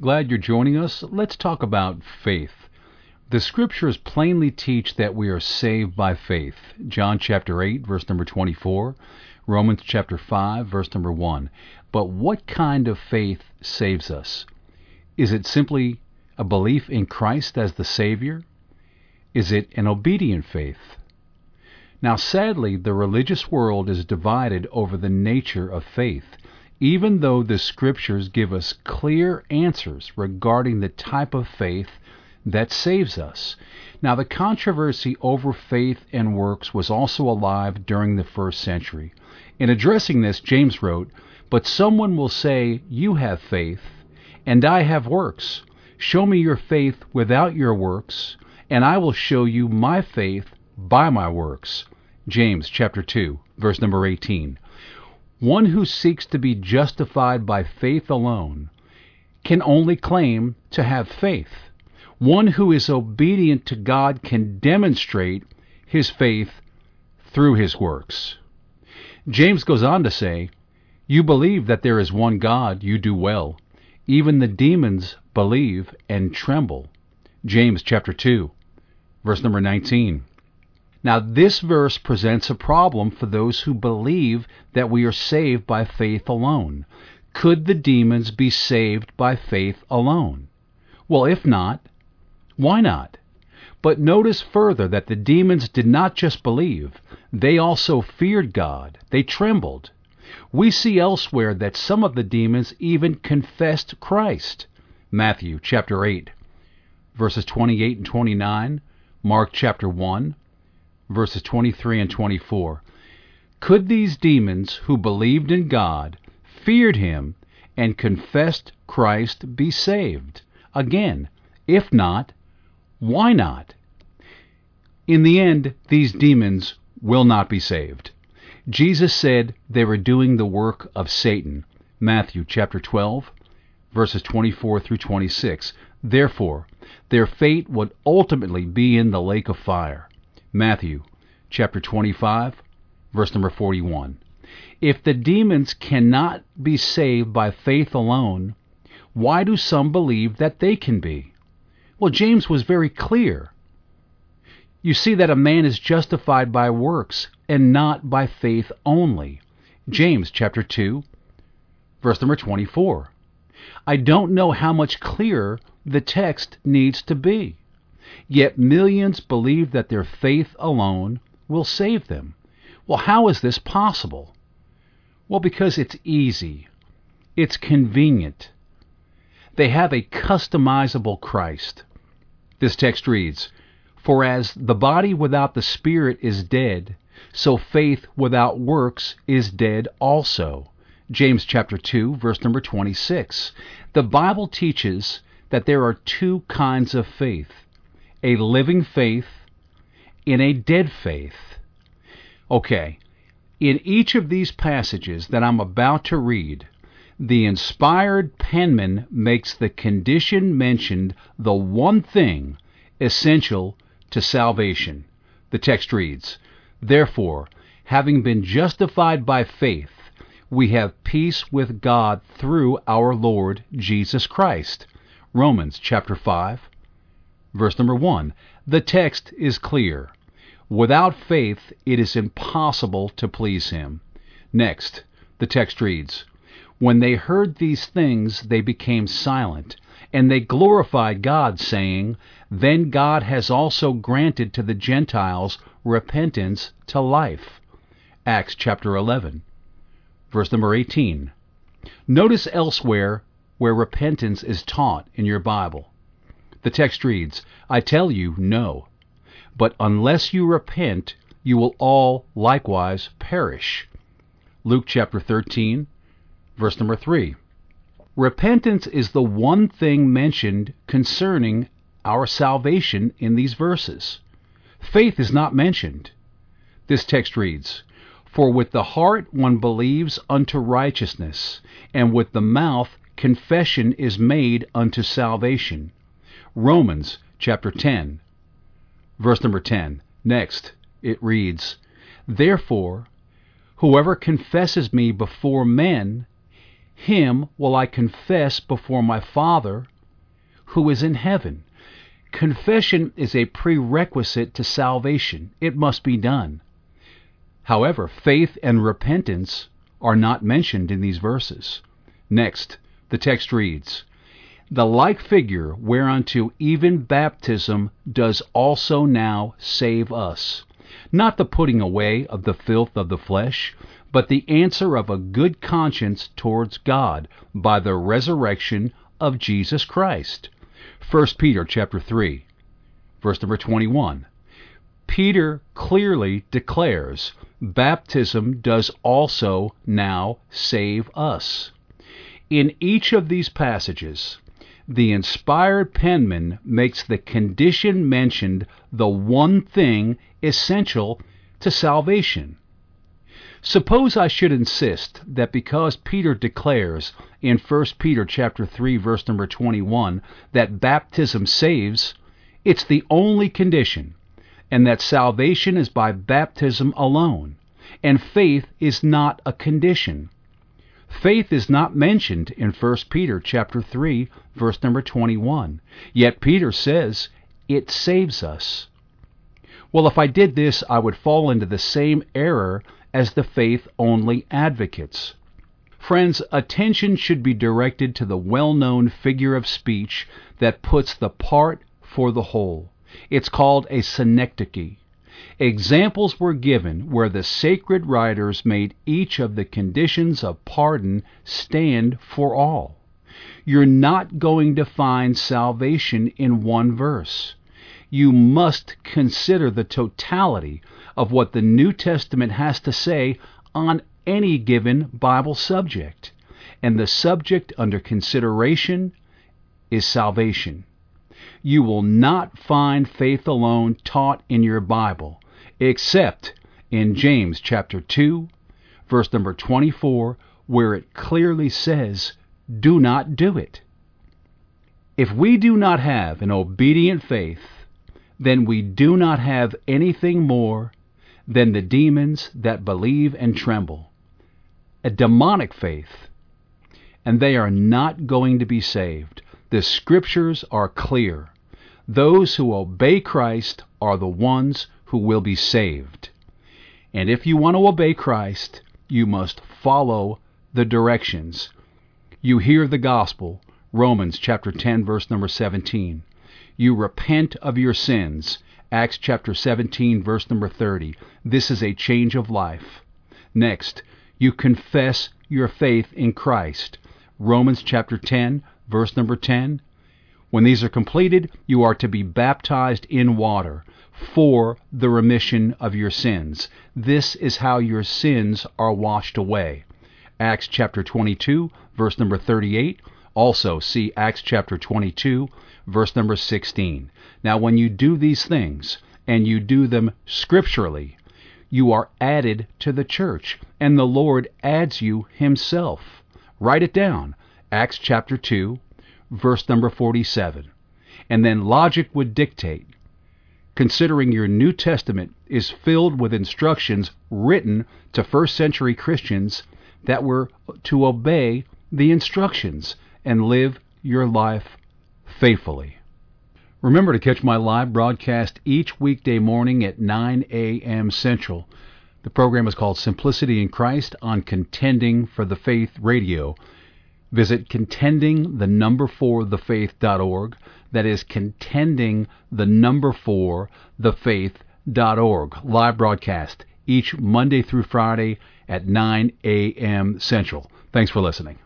Glad you're joining us. Let's talk about faith. The scriptures plainly teach that we are saved by faith. John chapter 8, verse number 24, Romans chapter 5, verse number 1. But what kind of faith saves us? Is it simply a belief in Christ as the Savior? Is it an obedient faith? Now, sadly, the religious world is divided over the nature of faith, even though the scriptures give us clear answers regarding the type of faith that saves us. Now, the controversy over faith and works was also alive during the first century. In addressing this, James wrote, But someone will say, You have faith, and I have works. Show me your faith without your works, and I will show you my faith by my works. James chapter 2, verse number 18. One who seeks to be justified by faith alone can only claim to have faith. One who is obedient to God can demonstrate his faith through his works. James goes on to say, You believe that there is one God, you do well. Even the demons believe and tremble. James chapter 2, verse number 19. Now, this verse presents a problem for those who believe that we are saved by faith alone. Could the demons be saved by faith alone? Well, if not, why not? But notice further that the demons did not just believe, they also feared God. They trembled. We see elsewhere that some of the demons even confessed Christ. Matthew chapter 8, verses 28 and 29, Mark chapter 1, verses 23 and 24. Could these demons who believed in God, feared Him, and confessed Christ be saved? Again, if not, why not? In the end, these demons will not be saved. Jesus said they were doing the work of Satan. Matthew chapter 12, verses 24 through 26. Therefore, their fate would ultimately be in the lake of fire. Matthew chapter 25, verse number 41. If the demons cannot be saved by faith alone, why do some believe that they can be? Well, James was very clear. You see that a man is justified by works and not by faith only. James chapter 2, verse number 24. I don't know how much clearer the text needs to be. Yet millions believe that their faith alone will save them. Well, how is this possible? Well, because it's easy, it's convenient. They have a customizable Christ. This text reads For as the body without the spirit is dead, so faith without works is dead also. James chapter 2 verse number 26. The Bible teaches that there are two kinds of faith a living faith in a dead faith. Okay, in each of these passages that I'm about to read, the inspired penman makes the condition mentioned the one thing essential to salvation. The text reads, Therefore, having been justified by faith, we have peace with God through our Lord Jesus Christ. Romans chapter 5, verse number 1. The text is clear. Without faith, it is impossible to please him. Next, the text reads When they heard these things, they became silent, and they glorified God, saying, Then God has also granted to the Gentiles repentance to life. Acts chapter 11, verse number 18. Notice elsewhere where repentance is taught in your Bible. The text reads, I tell you, no. But unless you repent, you will all likewise perish. Luke chapter 13, verse number 3. Repentance is the one thing mentioned concerning our salvation in these verses. Faith is not mentioned. This text reads, For with the heart one believes unto righteousness, and with the mouth confession is made unto salvation. Romans chapter 10, verse number 10. Next, it reads, Therefore, whoever confesses me before men, him will I confess before my Father who is in heaven. Confession is a prerequisite to salvation. It must be done. However, faith and repentance are not mentioned in these verses. Next, the text reads, The like figure whereunto even baptism does also now save us, not the putting away of the filth of the flesh, but the answer of a good conscience towards God by the resurrection of Jesus Christ. 1 Peter chapter 3, verse number 21. Peter clearly declares baptism does also now save us. In each of these passages, the inspired penman makes the condition mentioned the one thing essential to salvation. Suppose I should insist that because Peter declares in 1 Peter chapter 3 verse number 21 that baptism saves, it's the only condition, and that salvation is by baptism alone, and faith is not a condition. Faith is not mentioned in 1 Peter chapter 3 verse number 21. Yet Peter says it saves us. Well, if I did this, I would fall into the same error as the faith only advocates. Friends, attention should be directed to the well known figure of speech that puts the part for the whole. It's called a synecdoche. Examples were given where the sacred writers made each of the conditions of pardon stand for all. You're not going to find salvation in one verse. You must consider the totality of what the New Testament has to say on any given Bible subject. And the subject under consideration is salvation. You will not find faith alone taught in your Bible, except in James chapter 2, verse number 24, where it clearly says, Do not do it. If we do not have an obedient faith, then we do not have anything more than the demons that believe and tremble. A demonic faith. And they are not going to be saved. The scriptures are clear. Those who obey Christ are the ones who will be saved. And if you want to obey Christ, you must follow the directions. You hear the gospel, Romans chapter 10 verse number 17 you repent of your sins. Acts chapter 17, verse number 30. This is a change of life. Next, you confess your faith in Christ. Romans chapter 10, verse number 10. When these are completed, you are to be baptized in water for the remission of your sins. This is how your sins are washed away. Acts chapter 22, verse number 38. Also, see Acts chapter 22, verse number 16. Now, when you do these things, and you do them scripturally, you are added to the church, and the Lord adds you Himself. Write it down. Acts chapter 2, verse number 47. And then logic would dictate, considering your New Testament is filled with instructions written to first century Christians that were to obey the instructions and live your life faithfully. Remember to catch my live broadcast each weekday morning at 9 a.m. Central. The program is called Simplicity in Christ on Contending for the Faith Radio. Visit contending the number four thefaith.org. That is contending the number four thefaith.org. Live broadcast each Monday through Friday at 9 a.m. Central. Thanks for listening.